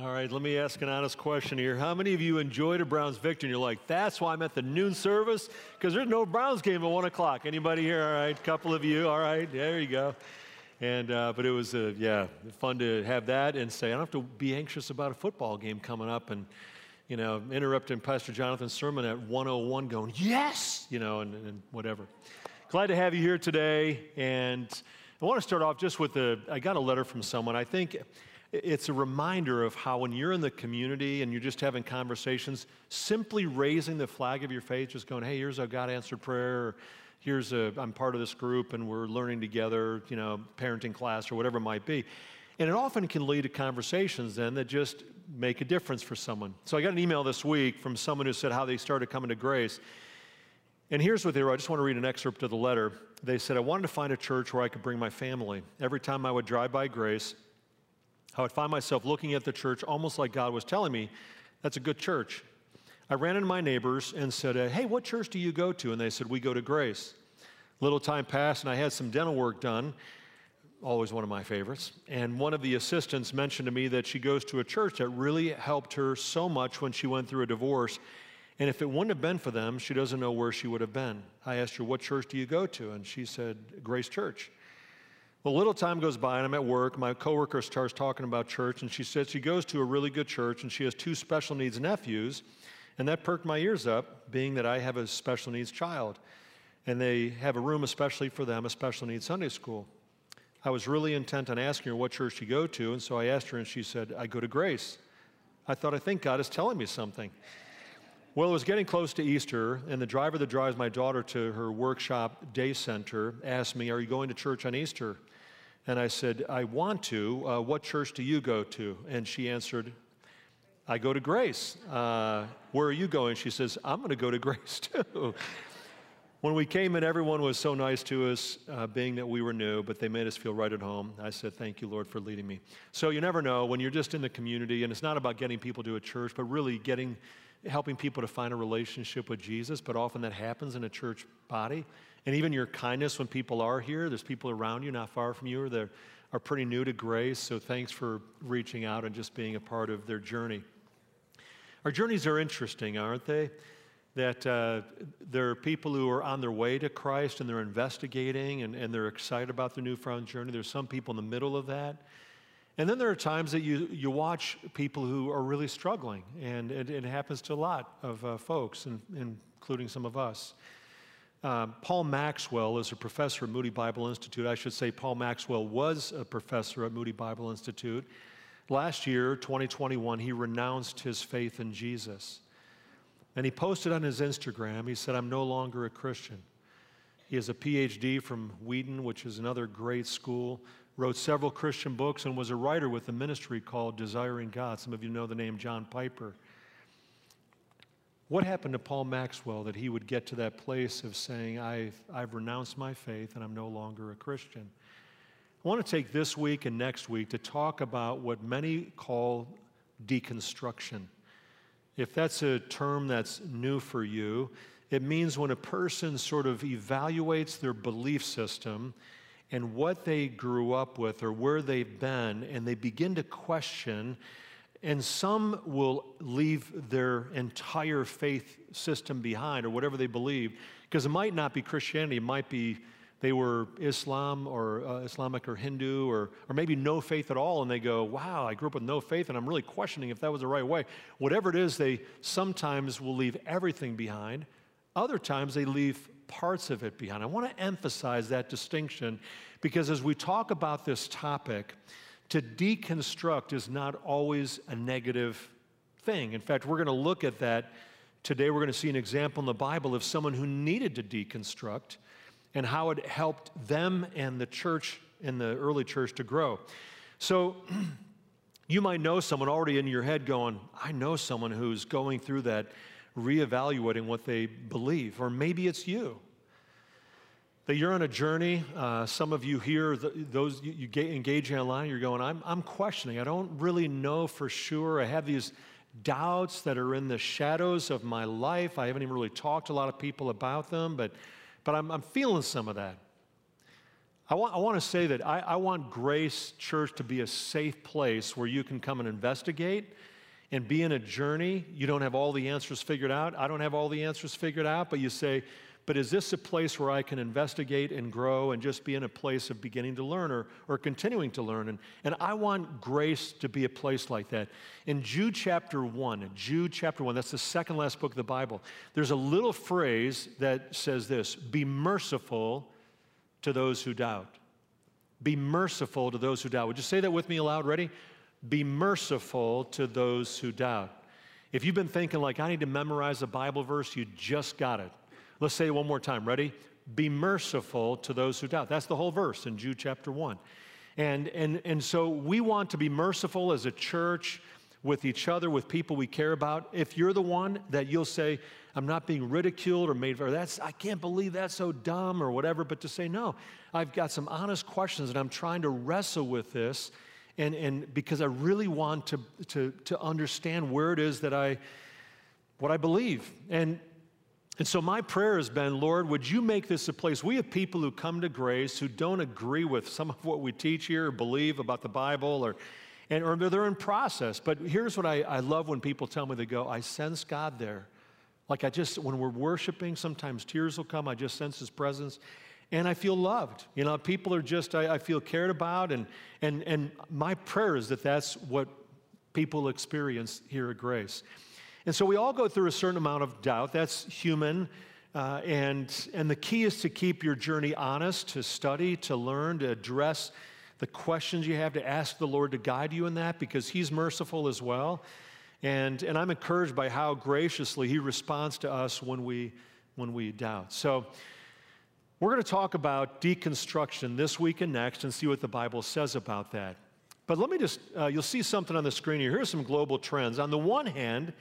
All right, let me ask an honest question here. How many of you enjoyed a Browns victory and you're like, that's why I'm at the noon service? Because there's no Browns game at 1 o'clock. Anybody here? All right, a couple of you. All right, there you go. And, uh, but it was, uh, yeah, fun to have that and say, I don't have to be anxious about a football game coming up and, you know, interrupting Pastor Jonathan's sermon at 101 going, yes, you know, and, and whatever. Glad to have you here today. And I want to start off just with a, I got a letter from someone. I think it's a reminder of how when you're in the community and you're just having conversations, simply raising the flag of your faith, just going, hey, here's a God answered prayer, here's a, I'm part of this group and we're learning together, you know, parenting class or whatever it might be. And it often can lead to conversations then that just make a difference for someone. So I got an email this week from someone who said how they started coming to grace. And here's what they wrote. I just want to read an excerpt of the letter. They said, I wanted to find a church where I could bring my family. Every time I would drive by Grace, I would find myself looking at the church almost like God was telling me, that's a good church. I ran into my neighbors and said, uh, Hey, what church do you go to? And they said, We go to Grace. Little time passed, and I had some dental work done, always one of my favorites. And one of the assistants mentioned to me that she goes to a church that really helped her so much when she went through a divorce. And if it wouldn't have been for them, she doesn't know where she would have been. I asked her, What church do you go to? And she said, Grace Church. Well, a little time goes by and I'm at work. My coworker starts talking about church, and she said she goes to a really good church and she has two special needs nephews. And that perked my ears up, being that I have a special needs child. And they have a room especially for them, a special needs Sunday school. I was really intent on asking her what church you go to, and so I asked her, and she said, I go to Grace. I thought, I think God is telling me something. Well, it was getting close to Easter, and the driver that drives my daughter to her workshop day center asked me, Are you going to church on Easter? And I said, I want to. Uh, what church do you go to? And she answered, I go to Grace. Uh, where are you going? She says, I'm going to go to Grace too. when we came in, everyone was so nice to us, uh, being that we were new, but they made us feel right at home. I said, Thank you, Lord, for leading me. So you never know when you're just in the community, and it's not about getting people to a church, but really getting, helping people to find a relationship with Jesus. But often that happens in a church body. And even your kindness when people are here, there's people around you not far from you that are pretty new to grace. So thanks for reaching out and just being a part of their journey. Our journeys are interesting, aren't they? That uh, there are people who are on their way to Christ and they're investigating and, and they're excited about their newfound journey. There's some people in the middle of that. And then there are times that you, you watch people who are really struggling, and it, it happens to a lot of uh, folks, and, including some of us. Um, Paul Maxwell is a professor at Moody Bible Institute. I should say, Paul Maxwell was a professor at Moody Bible Institute. Last year, 2021, he renounced his faith in Jesus. And he posted on his Instagram, he said, I'm no longer a Christian. He has a PhD from Wheaton, which is another great school, wrote several Christian books, and was a writer with a ministry called Desiring God. Some of you know the name John Piper. What happened to Paul Maxwell that he would get to that place of saying, I've, I've renounced my faith and I'm no longer a Christian? I want to take this week and next week to talk about what many call deconstruction. If that's a term that's new for you, it means when a person sort of evaluates their belief system and what they grew up with or where they've been, and they begin to question and some will leave their entire faith system behind or whatever they believe, because it might not be Christianity, it might be they were Islam or uh, Islamic or Hindu or, or maybe no faith at all, and they go, Wow, I grew up with no faith, and I'm really questioning if that was the right way. Whatever it is, they sometimes will leave everything behind. Other times, they leave parts of it behind. I want to emphasize that distinction because as we talk about this topic, to deconstruct is not always a negative thing. In fact, we're going to look at that today. We're going to see an example in the Bible of someone who needed to deconstruct and how it helped them and the church in the early church to grow. So, you might know someone already in your head going, I know someone who's going through that, reevaluating what they believe. Or maybe it's you that you're on a journey. Uh, some of you here, those you, you engage online, you're going, I'm, I'm questioning. I don't really know for sure. I have these doubts that are in the shadows of my life. I haven't even really talked to a lot of people about them, but, but I'm, I'm feeling some of that. I want, I want to say that I, I want Grace Church to be a safe place where you can come and investigate and be in a journey. You don't have all the answers figured out. I don't have all the answers figured out, but you say, but is this a place where I can investigate and grow and just be in a place of beginning to learn or, or continuing to learn? And, and I want grace to be a place like that. In Jude chapter 1, Jude chapter 1, that's the second last book of the Bible, there's a little phrase that says this Be merciful to those who doubt. Be merciful to those who doubt. Would you say that with me aloud? Ready? Be merciful to those who doubt. If you've been thinking, like, I need to memorize a Bible verse, you just got it. Let's say it one more time. Ready? Be merciful to those who doubt. That's the whole verse in Jude chapter 1. And, and, and so we want to be merciful as a church with each other, with people we care about. If you're the one that you'll say, I'm not being ridiculed or made for that's I can't believe that's so dumb or whatever, but to say, no, I've got some honest questions and I'm trying to wrestle with this and, and because I really want to, to, to understand where it is that I what I believe. And and so my prayer has been, Lord, would you make this a place? We have people who come to grace who don't agree with some of what we teach here or believe about the Bible or, and, or they're in process. But here's what I, I love when people tell me, they go, I sense God there. Like I just, when we're worshiping, sometimes tears will come. I just sense his presence and I feel loved. You know, people are just, I, I feel cared about. And, and, and my prayer is that that's what people experience here at Grace. And so we all go through a certain amount of doubt. That's human. Uh, and, and the key is to keep your journey honest, to study, to learn, to address the questions you have, to ask the Lord to guide you in that because He's merciful as well. And, and I'm encouraged by how graciously He responds to us when we, when we doubt. So we're going to talk about deconstruction this week and next and see what the Bible says about that. But let me just, uh, you'll see something on the screen here. Here's some global trends. On the one hand,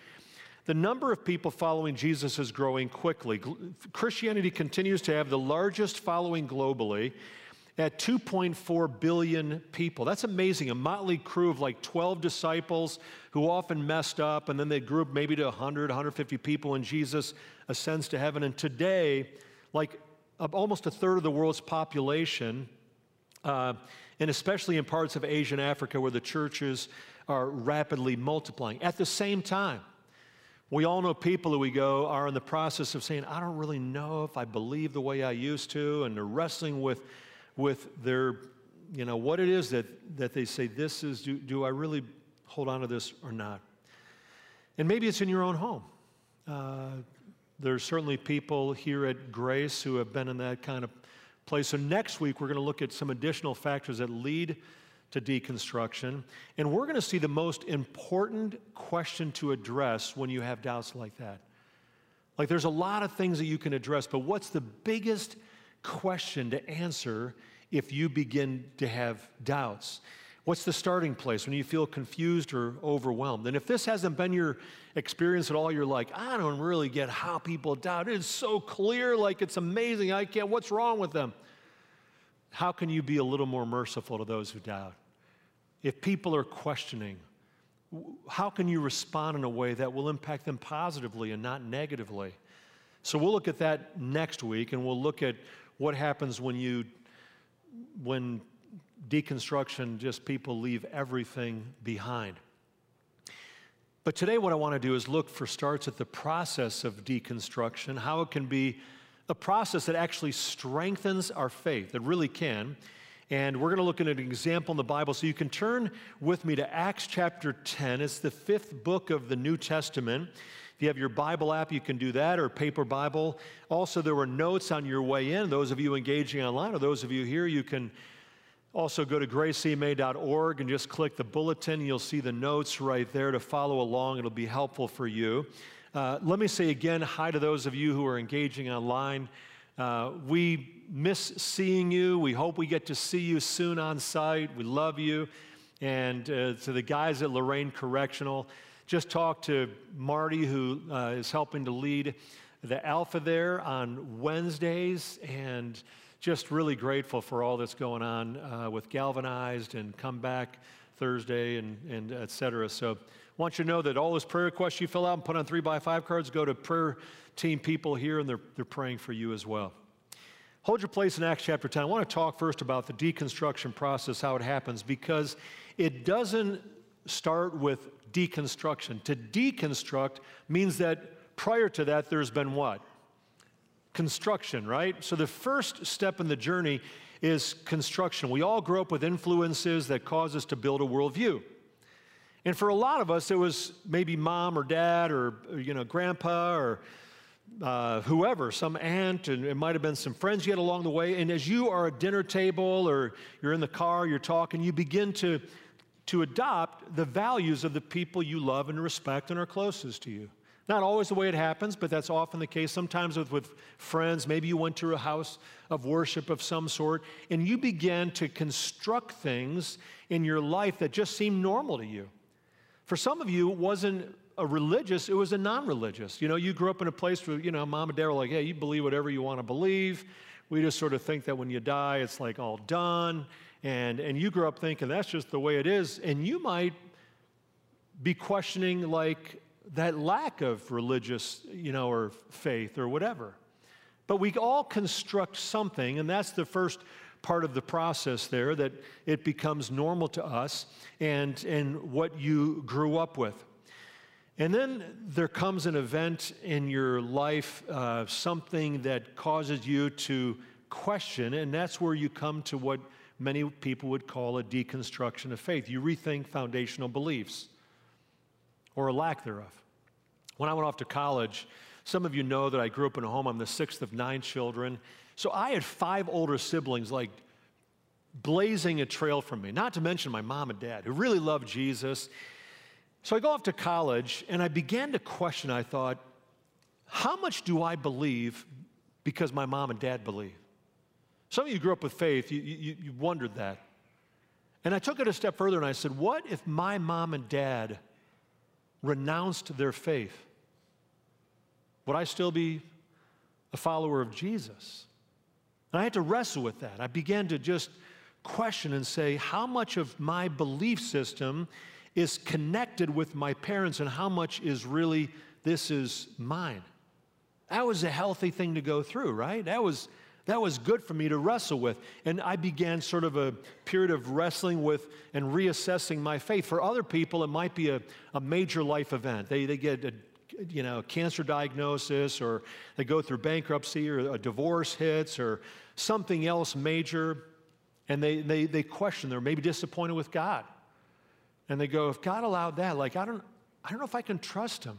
the number of people following Jesus is growing quickly. Christianity continues to have the largest following globally at 2.4 billion people. That's amazing. A motley crew of like 12 disciples who often messed up, and then they grew up maybe to 100, 150 people, and Jesus ascends to heaven. And today, like almost a third of the world's population, uh, and especially in parts of Asia and Africa where the churches are rapidly multiplying. At the same time, we all know people who we go are in the process of saying, I don't really know if I believe the way I used to, and they're wrestling with, with their, you know, what it is that, that they say, this is, do, do I really hold on to this or not? And maybe it's in your own home. Uh, there's certainly people here at Grace who have been in that kind of place. So next week, we're going to look at some additional factors that lead to deconstruction. And we're going to see the most important question to address when you have doubts like that. Like, there's a lot of things that you can address, but what's the biggest question to answer if you begin to have doubts? What's the starting place when you feel confused or overwhelmed? And if this hasn't been your experience at all, you're like, I don't really get how people doubt. It's so clear, like it's amazing. I can't, what's wrong with them? how can you be a little more merciful to those who doubt? If people are questioning, how can you respond in a way that will impact them positively and not negatively? So we'll look at that next week and we'll look at what happens when you when deconstruction just people leave everything behind. But today what I want to do is look for starts at the process of deconstruction, how it can be a process that actually strengthens our faith, that really can. And we're going to look at an example in the Bible. So you can turn with me to Acts chapter 10. It's the fifth book of the New Testament. If you have your Bible app, you can do that, or paper Bible. Also, there were notes on your way in. Those of you engaging online, or those of you here, you can also go to gracema.org and just click the bulletin. You'll see the notes right there to follow along. It'll be helpful for you. Uh, let me say again hi to those of you who are engaging online. Uh, we miss seeing you. We hope we get to see you soon on site. We love you. And uh, to the guys at Lorain Correctional, just talk to Marty, who uh, is helping to lead the Alpha there on Wednesdays. And just really grateful for all that's going on uh, with Galvanized and Come Back Thursday and, and et cetera. So I want you to know that all those prayer requests you fill out and put on three by five cards go to prayer team people here, and they're, they're praying for you as well. Hold your place in Acts chapter 10. I want to talk first about the deconstruction process, how it happens, because it doesn't start with deconstruction. To deconstruct means that prior to that, there's been what? Construction, right? So the first step in the journey is construction. We all grow up with influences that cause us to build a worldview. And for a lot of us, it was maybe mom or dad or, you know, grandpa or uh, whoever, some aunt, and it might have been some friends you had along the way. And as you are at dinner table or you're in the car, you're talking, you begin to, to adopt the values of the people you love and respect and are closest to you. Not always the way it happens, but that's often the case. Sometimes with, with friends, maybe you went to a house of worship of some sort, and you began to construct things in your life that just seemed normal to you. For some of you, it wasn't a religious, it was a non religious. You know, you grew up in a place where, you know, mom and dad were like, hey, you believe whatever you want to believe. We just sort of think that when you die, it's like all done. And, and you grew up thinking that's just the way it is. And you might be questioning, like, that lack of religious, you know, or faith or whatever. But we all construct something, and that's the first part of the process there that it becomes normal to us and, and what you grew up with. And then there comes an event in your life, uh, something that causes you to question, and that's where you come to what many people would call a deconstruction of faith. You rethink foundational beliefs or a lack thereof. When I went off to college, some of you know that I grew up in a home. I'm the sixth of nine children. So I had five older siblings, like blazing a trail from me, not to mention my mom and dad, who really loved Jesus. So I go off to college and I began to question. I thought, how much do I believe because my mom and dad believe? Some of you grew up with faith, you, you, you wondered that. And I took it a step further and I said, what if my mom and dad renounced their faith? Would I still be a follower of Jesus? And I had to wrestle with that. I began to just question and say, how much of my belief system is connected with my parents and how much is really this is mine. That was a healthy thing to go through, right? That was that was good for me to wrestle with. And I began sort of a period of wrestling with and reassessing my faith. For other people, it might be a, a major life event. They, they get a you know, cancer diagnosis or they go through bankruptcy or a divorce hits or something else major and they, they, they question, they're maybe disappointed with God and they go, if God allowed that, like, I don't, I don't know if I can trust him.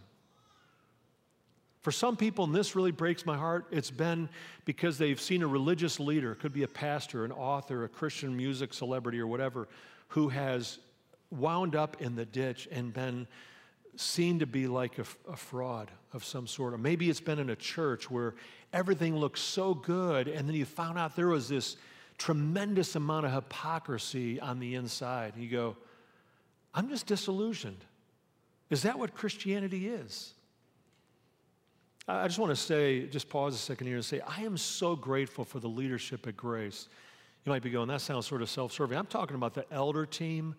For some people, and this really breaks my heart, it's been because they've seen a religious leader, could be a pastor, an author, a Christian music celebrity, or whatever, who has wound up in the ditch and been seen to be like a, a, fraud of some sort. Or maybe it's been in a church where everything looks so good, and then you found out there was this tremendous amount of hypocrisy on the inside. You go, I'm just disillusioned. Is that what Christianity is? I just want to say, just pause a second here and say, I am so grateful for the leadership at Grace. You might be going, that sounds sort of self serving. I'm talking about the elder team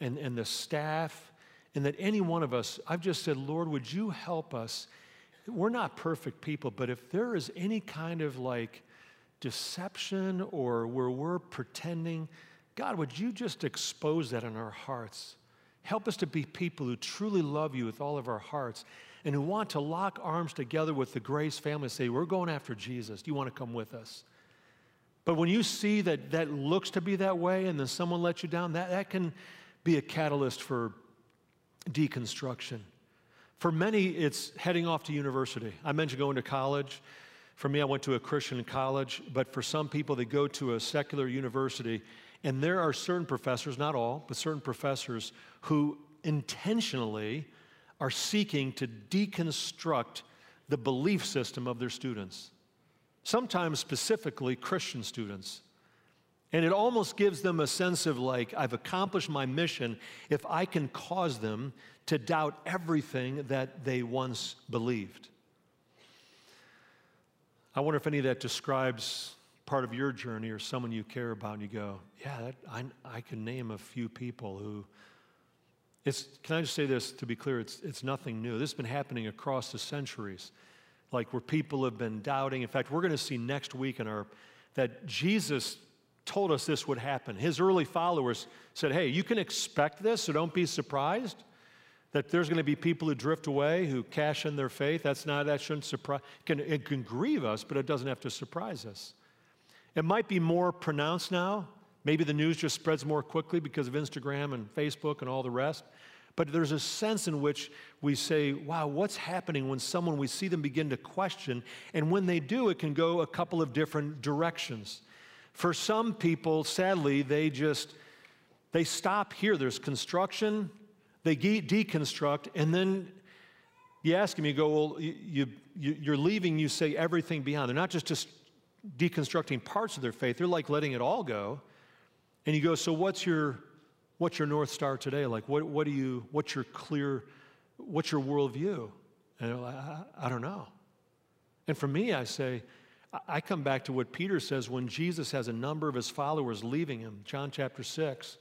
and, and the staff, and that any one of us, I've just said, Lord, would you help us? We're not perfect people, but if there is any kind of like deception or where we're pretending, God, would you just expose that in our hearts? Help us to be people who truly love you with all of our hearts and who want to lock arms together with the Grace family and say, We're going after Jesus. Do you want to come with us? But when you see that that looks to be that way and then someone lets you down, that, that can be a catalyst for deconstruction. For many, it's heading off to university. I mentioned going to college. For me, I went to a Christian college, but for some people, they go to a secular university and there are certain professors, not all, but certain professors who intentionally are seeking to deconstruct the belief system of their students, sometimes specifically Christian students. And it almost gives them a sense of like, I've accomplished my mission if I can cause them to doubt everything that they once believed. I wonder if any of that describes part of your journey or someone you care about and you go, yeah, that, I, I can name a few people who, it's, can I just say this to be clear? It's, it's nothing new. This has been happening across the centuries, like where people have been doubting. In fact, we're going to see next week in our that Jesus told us this would happen. His early followers said, Hey, you can expect this, so don't be surprised that there's going to be people who drift away, who cash in their faith. That's not, that shouldn't surprise, can, it can grieve us, but it doesn't have to surprise us. It might be more pronounced now. Maybe the news just spreads more quickly because of Instagram and Facebook and all the rest. But there's a sense in which we say, wow, what's happening when someone, we see them begin to question? And when they do, it can go a couple of different directions. For some people, sadly, they just, they stop here. There's construction, they deconstruct, and then you ask them, you go, well, you, you, you're leaving, you say everything beyond. They're not just, just deconstructing parts of their faith, they're like letting it all go. And you go, so what's your what's your North Star today? Like, what, what do you, what's your clear, what's your worldview? And like, I, I don't know. And for me, I say, I come back to what Peter says when Jesus has a number of his followers leaving him, John chapter 6.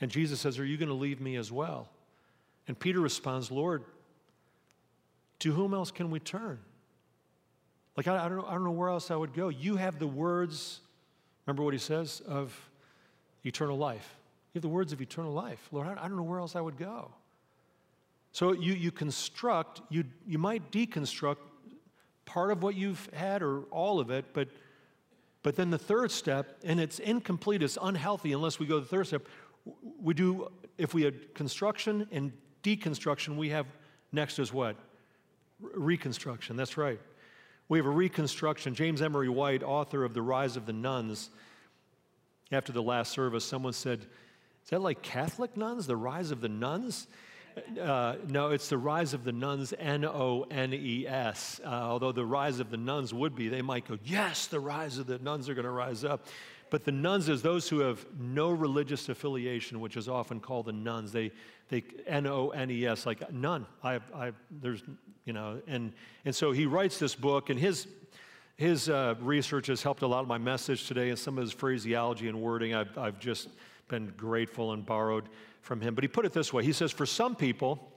And Jesus says, Are you going to leave me as well? And Peter responds, Lord, to whom else can we turn? Like, I, I, don't know, I don't know where else I would go. You have the words, remember what he says, of eternal life. You have the words of eternal life. Lord, I don't know where else I would go. So you, you construct, you, you might deconstruct part of what you've had or all of it, but, but then the third step, and it's incomplete, it's unhealthy unless we go to the third step. We do, if we had construction and deconstruction, we have next is what? Reconstruction, that's right. We have a reconstruction. James Emery White, author of The Rise of the Nones, after the last service, someone said, is that like Catholic nuns, the rise of the nuns? Uh, no, it's the rise of the nones, N O N E S. Uh, although the rise of the nuns would be, they might go, yes, the rise of the nuns are going to rise up. But the nones is those who have no religious affiliation, which is often called the nones. They, they N O N E S, like none. I, I, there's, you know, and and so he writes this book, and his his uh, research has helped a lot of my message today, and some of his phraseology and wording. I've, I've just been grateful and borrowed from him. But he put it this way He says, For some people,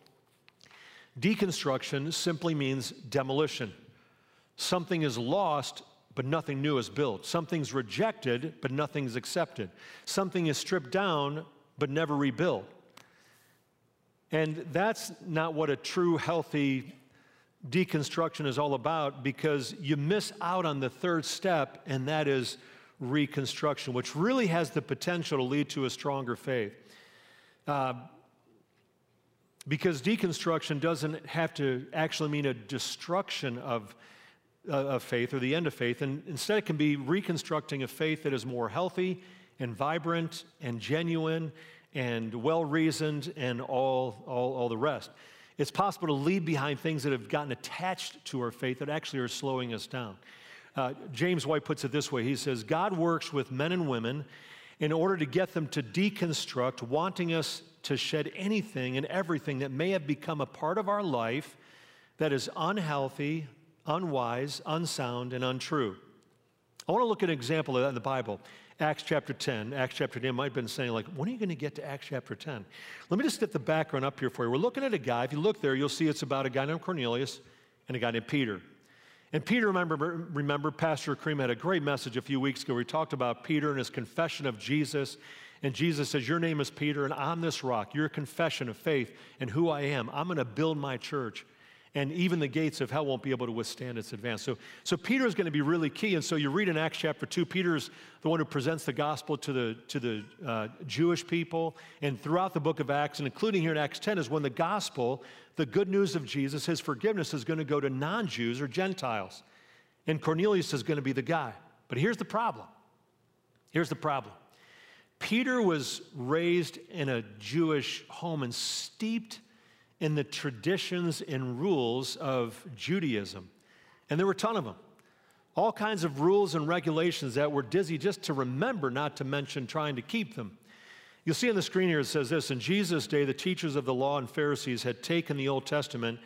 deconstruction simply means demolition. Something is lost, but nothing new is built. Something's rejected, but nothing's accepted. Something is stripped down, but never rebuilt. And that's not what a true, healthy deconstruction is all about because you miss out on the third step, and that is reconstruction, which really has the potential to lead to a stronger faith. Uh, because deconstruction doesn't have to actually mean a destruction of, uh, of faith or the end of faith, and instead it can be reconstructing a faith that is more healthy and vibrant and genuine and well reasoned and all, all, all the rest. It's possible to leave behind things that have gotten attached to our faith that actually are slowing us down. Uh, James White puts it this way He says, God works with men and women in order to get them to deconstruct, wanting us to shed anything and everything that may have become a part of our life that is unhealthy, unwise, unsound, and untrue. I want to look at an example of that in the Bible. Acts chapter 10. Acts chapter 10 might have been saying, like, when are you going to get to Acts chapter 10? Let me just get the background up here for you. We're looking at a guy. If you look there, you'll see it's about a guy named Cornelius and a guy named Peter. And Peter, remember, remember, Pastor Cream had a great message a few weeks ago where he talked about Peter and his confession of Jesus. And Jesus says, Your name is Peter, and on this rock, your confession of faith and who I am, I'm going to build my church and even the gates of hell won't be able to withstand its advance. So, so Peter is going to be really key. And so you read in Acts chapter 2, Peter's the one who presents the gospel to the, to the uh, Jewish people. And throughout the book of Acts, and including here in Acts 10, is when the gospel, the good news of Jesus, his forgiveness, is going to go to non Jews or Gentiles. And Cornelius is going to be the guy. But here's the problem. Here's the problem. Peter was raised in a Jewish home and steeped in the traditions and rules of Judaism. And there were a ton of them. All kinds of rules and regulations that were dizzy just to remember, not to mention trying to keep them. You'll see on the screen here it says this In Jesus' day, the teachers of the law and Pharisees had taken the Old Testament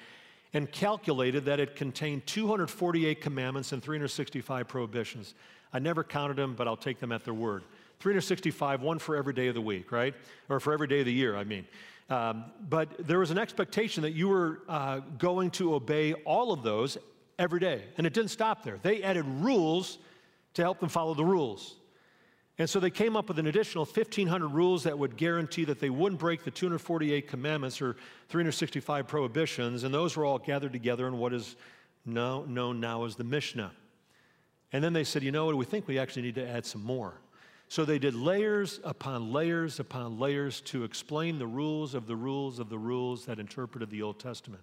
and calculated that it contained 248 commandments and 365 prohibitions. I never counted them, but I'll take them at their word. 365, one for every day of the week, right? Or for every day of the year, I mean. Um, but there was an expectation that you were uh, going to obey all of those every day. And it didn't stop there. They added rules to help them follow the rules. And so they came up with an additional 1,500 rules that would guarantee that they wouldn't break the 248 commandments or 365 prohibitions, and those were all gathered together in what is now, known now as the Mishnah. And then they said, you know what, we think we actually need to add some more. So they did layers upon layers upon layers to explain the rules of the rules of the rules that interpreted the Old Testament.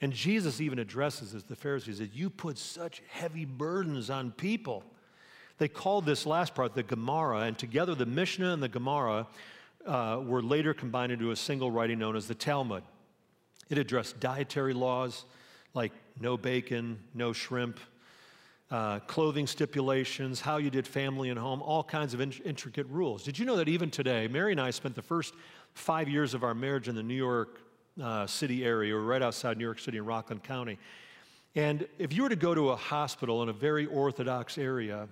And Jesus even addresses as the Pharisees that you put such heavy burdens on people. They called this last part the Gemara, and together the Mishnah and the Gemara uh, were later combined into a single writing known as the Talmud. It addressed dietary laws like no bacon, no shrimp, uh, clothing stipulations, how you did family and home, all kinds of in- intricate rules. Did you know that even today, Mary and I spent the first five years of our marriage in the New York uh, City area, or right outside New York City in Rockland County. And if you were to go to a hospital in a very orthodox area,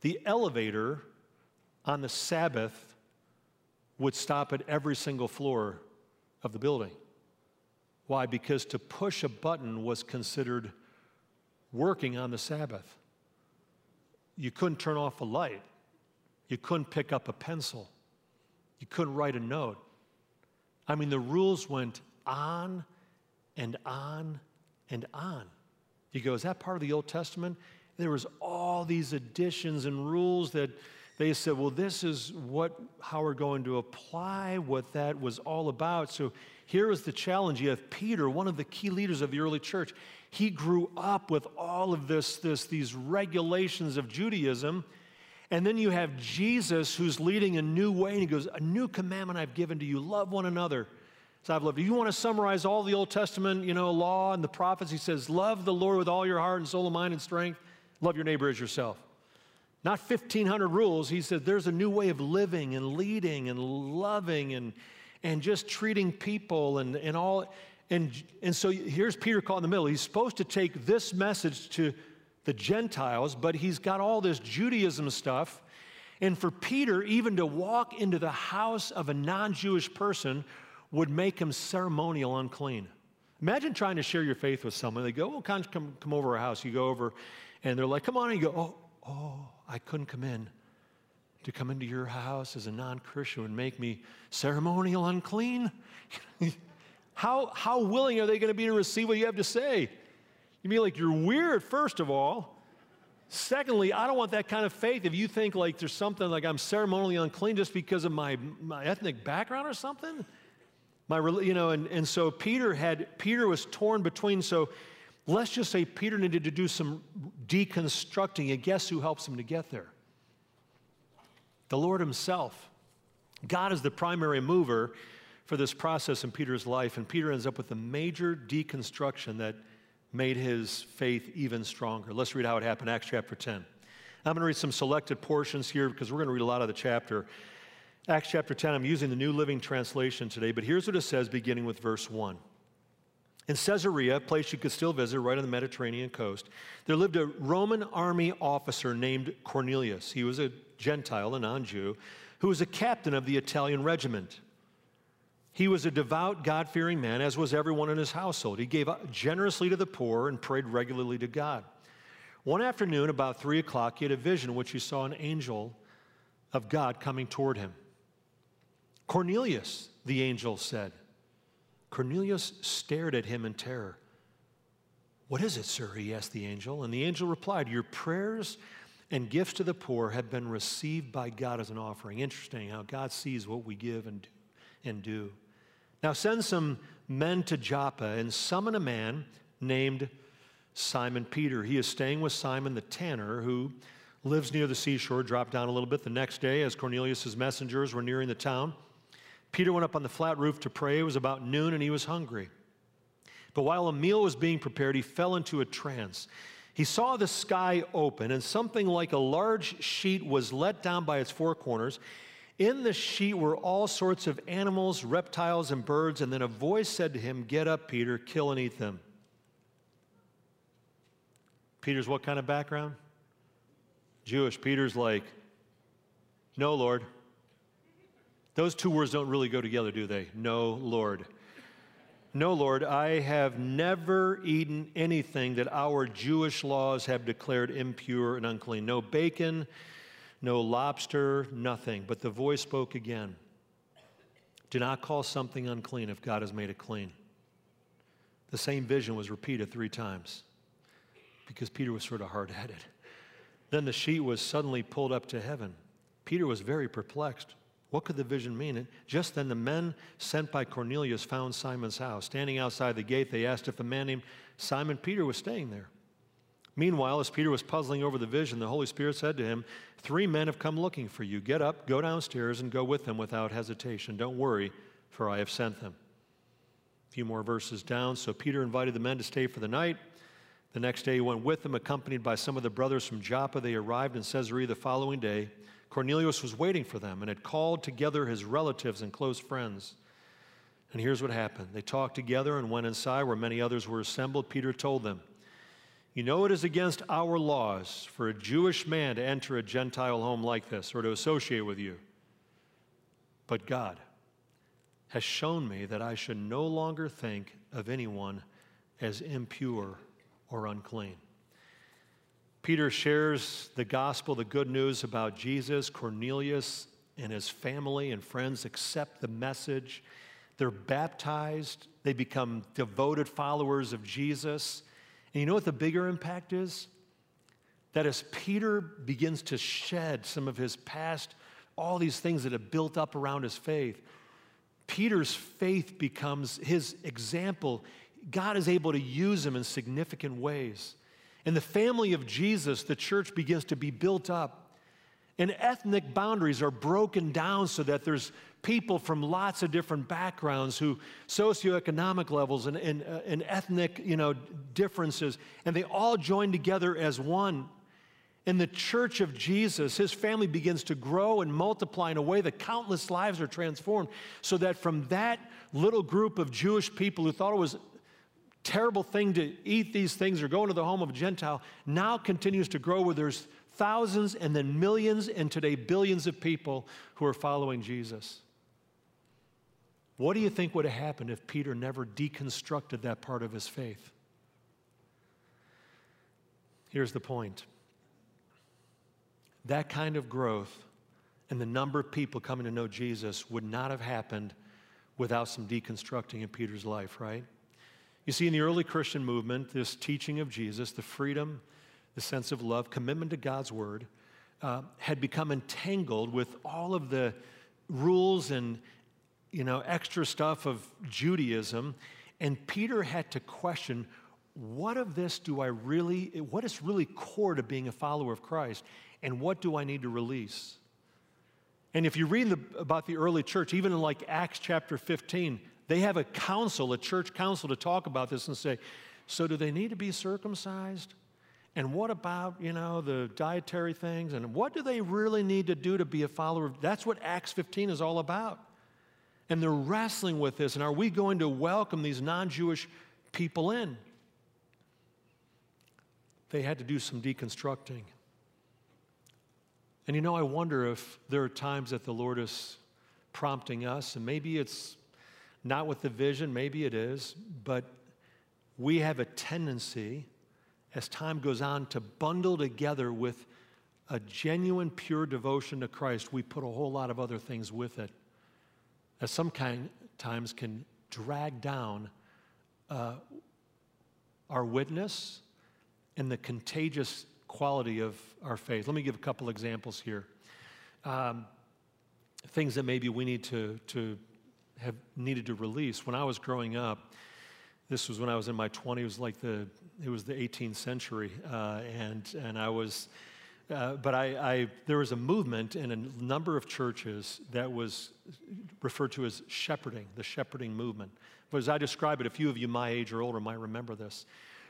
the elevator on the Sabbath would stop at every single floor of the building. Why? Because to push a button was considered working on the Sabbath. You couldn't turn off a light. You couldn't pick up a pencil. You couldn't write a note. I mean, the rules went on and on and on. You go, is that part of the Old Testament? There was all these additions and rules that they said, well, this is what how we're going to apply what that was all about. So here is the challenge. You have Peter, one of the key leaders of the early church. He grew up with all of this, this these regulations of Judaism. And then you have Jesus who's leading a new way, and he goes, A new commandment I've given to you love one another. So I've loved you. You want to summarize all the Old Testament, you know, law and the prophets? He says, Love the Lord with all your heart and soul and mind and strength. Love your neighbor as yourself. Not 1,500 rules. He said, There's a new way of living and leading and loving and, and just treating people and, and all. And, and so here's Peter caught in the middle. He's supposed to take this message to the Gentiles, but he's got all this Judaism stuff. And for Peter, even to walk into the house of a non Jewish person would make him ceremonial unclean. Imagine trying to share your faith with someone. They go, Oh, come, come, come over our house. You go over, and they're like, Come on. And you go, Oh, oh, I couldn't come in. To come into your house as a non Christian would make me ceremonial unclean. how, how willing are they going to be to receive what you have to say? You mean like you're weird, first of all. Secondly, I don't want that kind of faith. If you think like there's something like I'm ceremonially unclean just because of my, my ethnic background or something, my, you know, and, and so Peter had, Peter was torn between, so let's just say Peter needed to do some deconstructing, and guess who helps him to get there? The Lord Himself. God is the primary mover for this process in Peter's life, and Peter ends up with a major deconstruction that made his faith even stronger. Let's read how it happened, Acts chapter 10. I'm going to read some selected portions here because we're going to read a lot of the chapter. Acts chapter 10, I'm using the New Living Translation today, but here's what it says beginning with verse 1. In Caesarea, a place you could still visit right on the Mediterranean coast, there lived a Roman army officer named Cornelius. He was a Gentile, a non Jew, who was a captain of the Italian regiment. He was a devout, God fearing man, as was everyone in his household. He gave generously to the poor and prayed regularly to God. One afternoon, about three o'clock, he had a vision in which he saw an angel of God coming toward him. Cornelius, the angel said. Cornelius stared at him in terror. What is it, sir? He asked the angel. And the angel replied, Your prayers and gifts to the poor have been received by God as an offering. Interesting how God sees what we give and do. And do. Now send some men to Joppa and summon a man named Simon Peter. He is staying with Simon the tanner, who lives near the seashore. Drop down a little bit the next day as Cornelius' messengers were nearing the town. Peter went up on the flat roof to pray. It was about noon and he was hungry. But while a meal was being prepared, he fell into a trance. He saw the sky open and something like a large sheet was let down by its four corners. In the sheet were all sorts of animals, reptiles, and birds. And then a voice said to him, Get up, Peter, kill and eat them. Peter's what kind of background? Jewish. Peter's like, No, Lord. Those two words don't really go together, do they? No, Lord. No, Lord, I have never eaten anything that our Jewish laws have declared impure and unclean. No bacon, no lobster, nothing. But the voice spoke again Do not call something unclean if God has made it clean. The same vision was repeated three times because Peter was sort of hard headed. Then the sheet was suddenly pulled up to heaven. Peter was very perplexed. What could the vision mean? Just then the men sent by Cornelius found Simon's house. Standing outside the gate, they asked if a man named Simon Peter was staying there. Meanwhile, as Peter was puzzling over the vision, the Holy Spirit said to him, Three men have come looking for you. Get up, go downstairs, and go with them without hesitation. Don't worry, for I have sent them. A few more verses down. So Peter invited the men to stay for the night. The next day he went with them, accompanied by some of the brothers from Joppa. They arrived in Caesarea the following day. Cornelius was waiting for them and had called together his relatives and close friends. And here's what happened they talked together and went inside where many others were assembled. Peter told them, You know, it is against our laws for a Jewish man to enter a Gentile home like this or to associate with you. But God has shown me that I should no longer think of anyone as impure or unclean. Peter shares the gospel, the good news about Jesus. Cornelius and his family and friends accept the message. They're baptized, they become devoted followers of Jesus. And you know what the bigger impact is? That as Peter begins to shed some of his past, all these things that have built up around his faith, Peter's faith becomes his example. God is able to use him in significant ways. In the family of Jesus, the church begins to be built up. And ethnic boundaries are broken down so that there's people from lots of different backgrounds who socioeconomic levels and, and, uh, and ethnic you know, differences, and they all join together as one. In the church of Jesus, his family begins to grow and multiply in a way that countless lives are transformed, so that from that little group of Jewish people who thought it was terrible thing to eat these things or go into the home of a Gentile now continues to grow where there's thousands and then millions and today billions of people who are following Jesus. What do you think would have happened if Peter never deconstructed that part of his faith? Here's the point that kind of growth and the number of people coming to know Jesus would not have happened without some deconstructing in Peter's life, right? You see, in the early Christian movement, this teaching of Jesus, the freedom, the sense of love, commitment to God's word, uh, had become entangled with all of the rules and you know extra stuff of Judaism, and Peter had to question what of this do I really, what is really core to being a follower of Christ, and what do I need to release? And if you read the, about the early church, even in like Acts chapter 15, they have a council, a church council, to talk about this and say, so do they need to be circumcised? And what about, you know, the dietary things? And what do they really need to do to be a follower? That's what Acts 15 is all about. And they're wrestling with this. And are we going to welcome these non Jewish people in? They had to do some deconstructing. And you know, I wonder if there are times that the Lord is prompting us, and maybe it's not with the vision, maybe it is, but we have a tendency as time goes on to bundle together with a genuine, pure devotion to Christ. We put a whole lot of other things with it that sometimes can drag down uh, our witness and the contagious quality of our faith. Let me give a couple examples here. Um, things that maybe we need to, to have needed to release. When I was growing up, this was when I was in my 20s, it was like the, it was the 18th century, uh, and, and I was, uh, but I, I, there was a movement in a number of churches that was referred to as shepherding, the shepherding movement. But as I describe it, a few of you my age or older might remember this.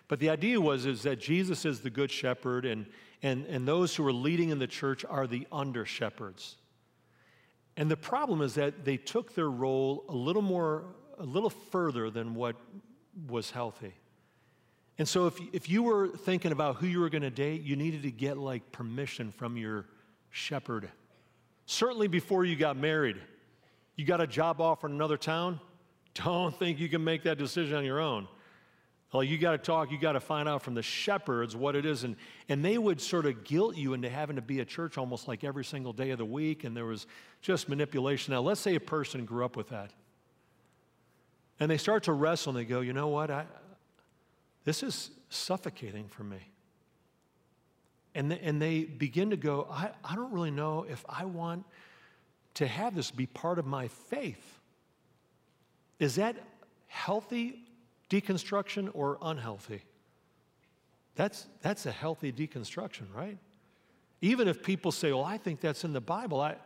But the idea was is that Jesus is the good shepherd, and, and, and those who are leading in the church are the under shepherds. And the problem is that they took their role a little more, a little further than what was healthy. And so if, if you were thinking about who you were going to date, you needed to get like permission from your shepherd. Certainly before you got married. You got a job offer in another town, Don't think you can make that decision on your own. Well, you got to talk, you got to find out from the shepherds what it is. And, and they would sort of guilt you into having to be at church almost like every single day of the week, and there was just manipulation. Now, let's say a person grew up with that. And they start to wrestle and they go, you know what? I, this is suffocating for me. And, the, and they begin to go, I, I don't really know if I want to have this be part of my faith. Is that healthy deconstruction or unhealthy? That's, that's a healthy deconstruction, right? Even if people say, well, I think that's in the Bible, I,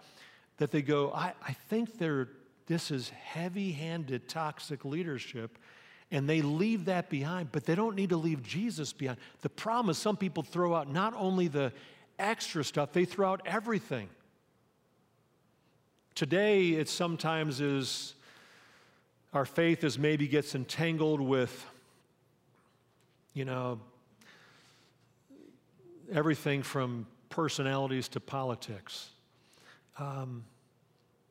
that they go, I, I think they're, this is heavy handed toxic leadership, and they leave that behind, but they don't need to leave Jesus behind. The problem is some people throw out not only the extra stuff, they throw out everything. Today, it sometimes is our faith is maybe gets entangled with, you know, everything from personalities to politics. Um,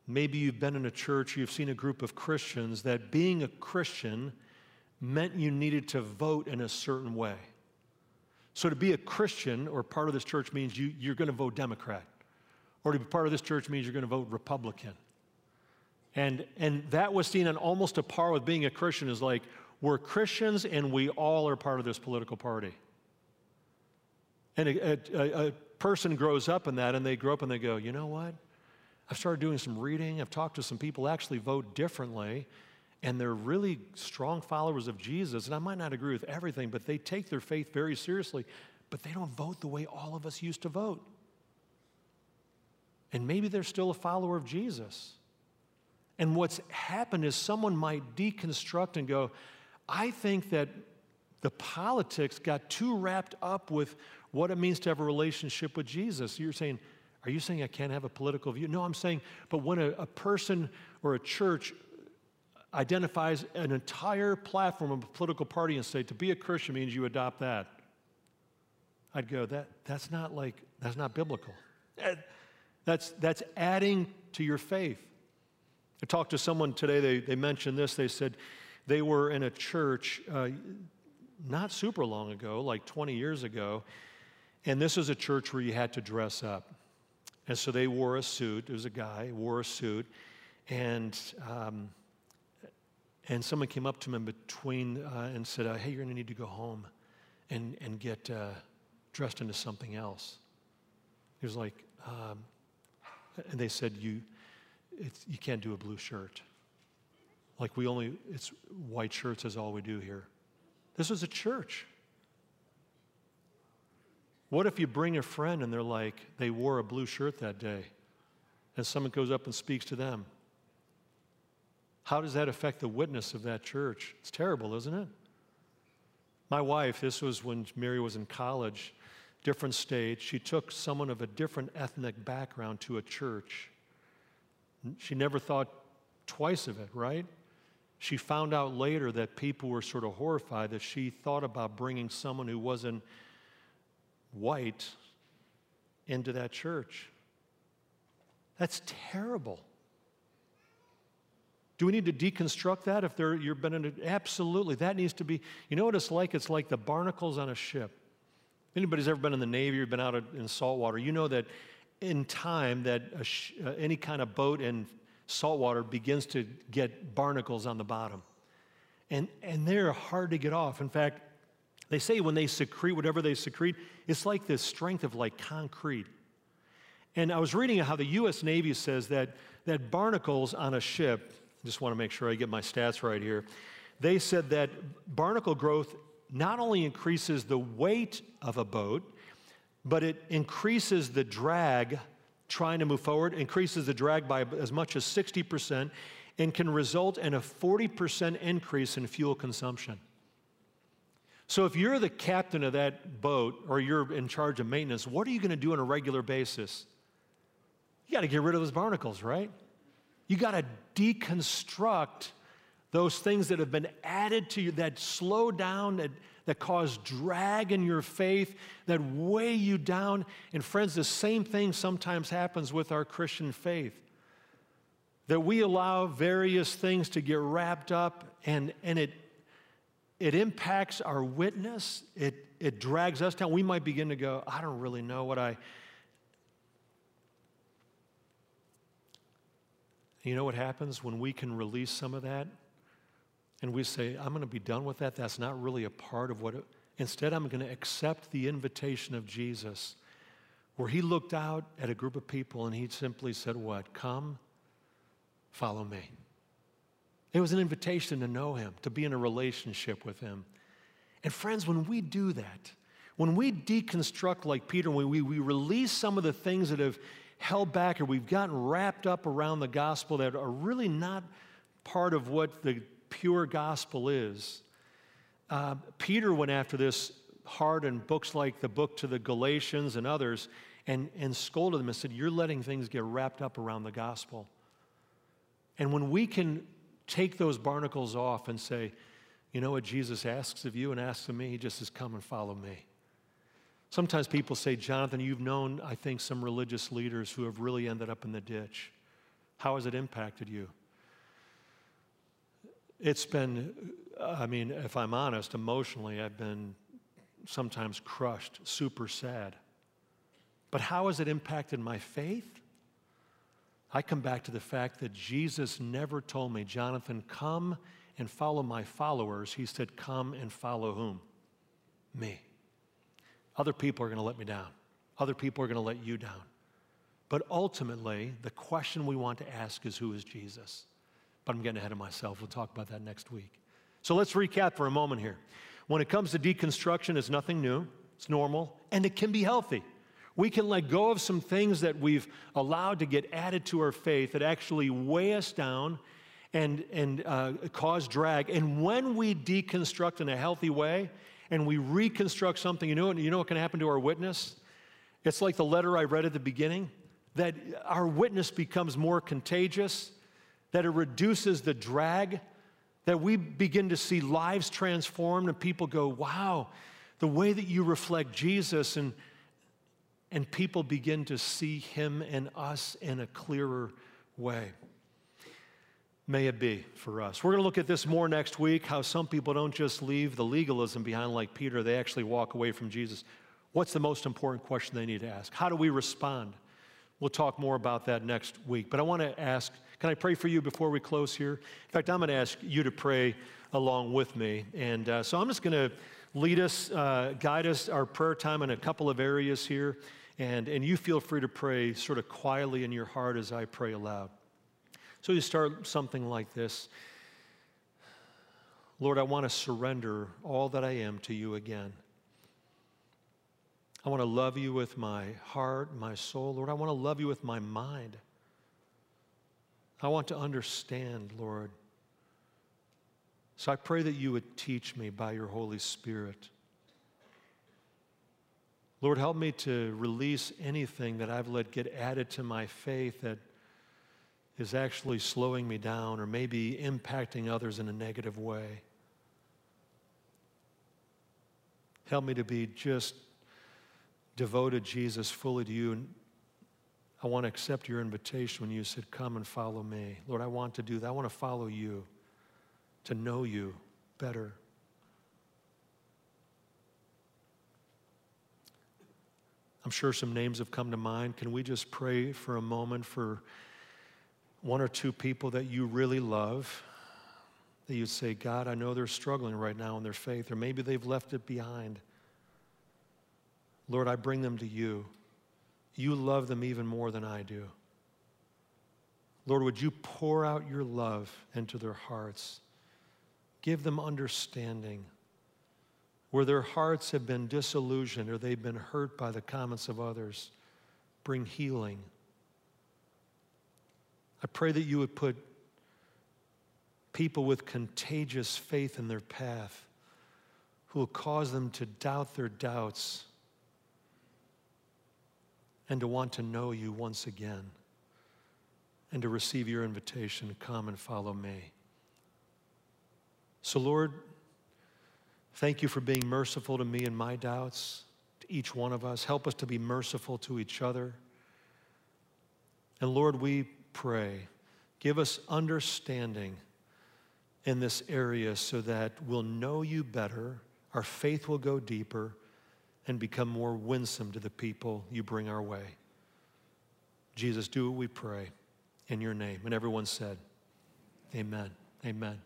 maybe you've been in a church, you've seen a group of Christians that being a Christian meant you needed to vote in a certain way. So to be a Christian or part of this church means you, you're going to vote Democrat, or to be part of this church means you're going to vote Republican. And, and that was seen on almost a par with being a Christian is like, we're Christians and we all are part of this political party. And a, a, a person grows up in that and they grow up and they go, you know what? I've started doing some reading. I've talked to some people actually vote differently and they're really strong followers of Jesus. And I might not agree with everything, but they take their faith very seriously. But they don't vote the way all of us used to vote. And maybe they're still a follower of Jesus. And what's happened is someone might deconstruct and go, I think that the politics got too wrapped up with what it means to have a relationship with Jesus. You're saying, Are you saying I can't have a political view? No, I'm saying, but when a, a person or a church identifies an entire platform of a political party and say, to be a Christian means you adopt that, I'd go, that, that's not like, that's not biblical. Uh, that's, that's adding to your faith. I talked to someone today, they, they mentioned this. They said they were in a church uh, not super long ago, like 20 years ago, and this was a church where you had to dress up. And so they wore a suit. There was a guy, wore a suit, and, um, and someone came up to him in between uh, and said, uh, Hey, you're going to need to go home and, and get uh, dressed into something else. He was like, um, and they said, you, you can't do a blue shirt. Like we only, it's white shirts is all we do here. This is a church. What if you bring a friend and they're like, they wore a blue shirt that day, and someone goes up and speaks to them? How does that affect the witness of that church? It's terrible, isn't it? My wife, this was when Mary was in college, different stage. She took someone of a different ethnic background to a church. She never thought twice of it, right? She found out later that people were sort of horrified that she thought about bringing someone who wasn't white into that church. That's terrible. Do we need to deconstruct that if there, you've been in? Absolutely. That needs to be, you know what it's like? It's like the barnacles on a ship. If anybody's ever been in the Navy or been out in salt water, you know that in time that sh- uh, any kind of boat in saltwater begins to get barnacles on the bottom. And, and they're hard to get off. In fact, they say when they secrete whatever they secrete, it's like the strength of like concrete. And I was reading how the US Navy says that, that barnacles on a ship, just want to make sure I get my stats right here, they said that barnacle growth not only increases the weight of a boat, but it increases the drag trying to move forward, increases the drag by as much as 60%, and can result in a 40% increase in fuel consumption. So, if you're the captain of that boat or you're in charge of maintenance, what are you going to do on a regular basis? You got to get rid of those barnacles, right? You got to deconstruct those things that have been added to you that slow down, that that cause drag in your faith, that weigh you down. And friends, the same thing sometimes happens with our Christian faith. that we allow various things to get wrapped up and, and it, it impacts our witness, it, it drags us down. We might begin to go, I don't really know what I. You know what happens when we can release some of that? And we say, I'm going to be done with that. That's not really a part of what. It, instead, I'm going to accept the invitation of Jesus, where he looked out at a group of people and he simply said, What? Come Follow me. It was an invitation to know him, to be in a relationship with him. And friends, when we do that, when we deconstruct like Peter, when we, we release some of the things that have held back or we've gotten wrapped up around the gospel that are really not part of what the pure gospel is, uh, Peter went after this hard in books like the book to the Galatians and others and, and scolded them and said, You're letting things get wrapped up around the gospel. And when we can take those barnacles off and say, you know what Jesus asks of you and asks of me? He just says, come and follow me. Sometimes people say, Jonathan, you've known, I think, some religious leaders who have really ended up in the ditch. How has it impacted you? It's been, I mean, if I'm honest, emotionally, I've been sometimes crushed, super sad. But how has it impacted my faith? I come back to the fact that Jesus never told me, Jonathan, come and follow my followers. He said, come and follow whom? Me. Other people are going to let me down. Other people are going to let you down. But ultimately, the question we want to ask is who is Jesus? But I'm getting ahead of myself. We'll talk about that next week. So let's recap for a moment here. When it comes to deconstruction, it's nothing new, it's normal, and it can be healthy. We can let go of some things that we've allowed to get added to our faith that actually weigh us down and, and uh, cause drag. And when we deconstruct in a healthy way and we reconstruct something, you know, you know what can happen to our witness? It's like the letter I read at the beginning that our witness becomes more contagious, that it reduces the drag, that we begin to see lives transformed and people go, wow, the way that you reflect Jesus and and people begin to see him and us in a clearer way. May it be for us. We're going to look at this more next week how some people don't just leave the legalism behind like Peter, they actually walk away from Jesus. What's the most important question they need to ask? How do we respond? We'll talk more about that next week. But I want to ask can I pray for you before we close here? In fact, I'm going to ask you to pray along with me. And uh, so I'm just going to lead us, uh, guide us, our prayer time in a couple of areas here. And, and you feel free to pray sort of quietly in your heart as I pray aloud. So you start something like this Lord, I want to surrender all that I am to you again. I want to love you with my heart, my soul. Lord, I want to love you with my mind. I want to understand, Lord. So I pray that you would teach me by your Holy Spirit. Lord, help me to release anything that I've let get added to my faith that is actually slowing me down or maybe impacting others in a negative way. Help me to be just devoted, Jesus, fully to you. I want to accept your invitation when you said, Come and follow me. Lord, I want to do that. I want to follow you, to know you better. I'm sure some names have come to mind. Can we just pray for a moment for one or two people that you really love? That you'd say, God, I know they're struggling right now in their faith, or maybe they've left it behind. Lord, I bring them to you. You love them even more than I do. Lord, would you pour out your love into their hearts? Give them understanding where their hearts have been disillusioned or they've been hurt by the comments of others, bring healing. I pray that you would put people with contagious faith in their path who will cause them to doubt their doubts and to want to know you once again and to receive your invitation to come and follow me. So, Lord, Thank you for being merciful to me and my doubts, to each one of us. Help us to be merciful to each other. And Lord, we pray Give us understanding in this area so that we'll know you better, our faith will go deeper, and become more winsome to the people you bring our way. Jesus, do what we pray in your name. And everyone said, Amen. Amen.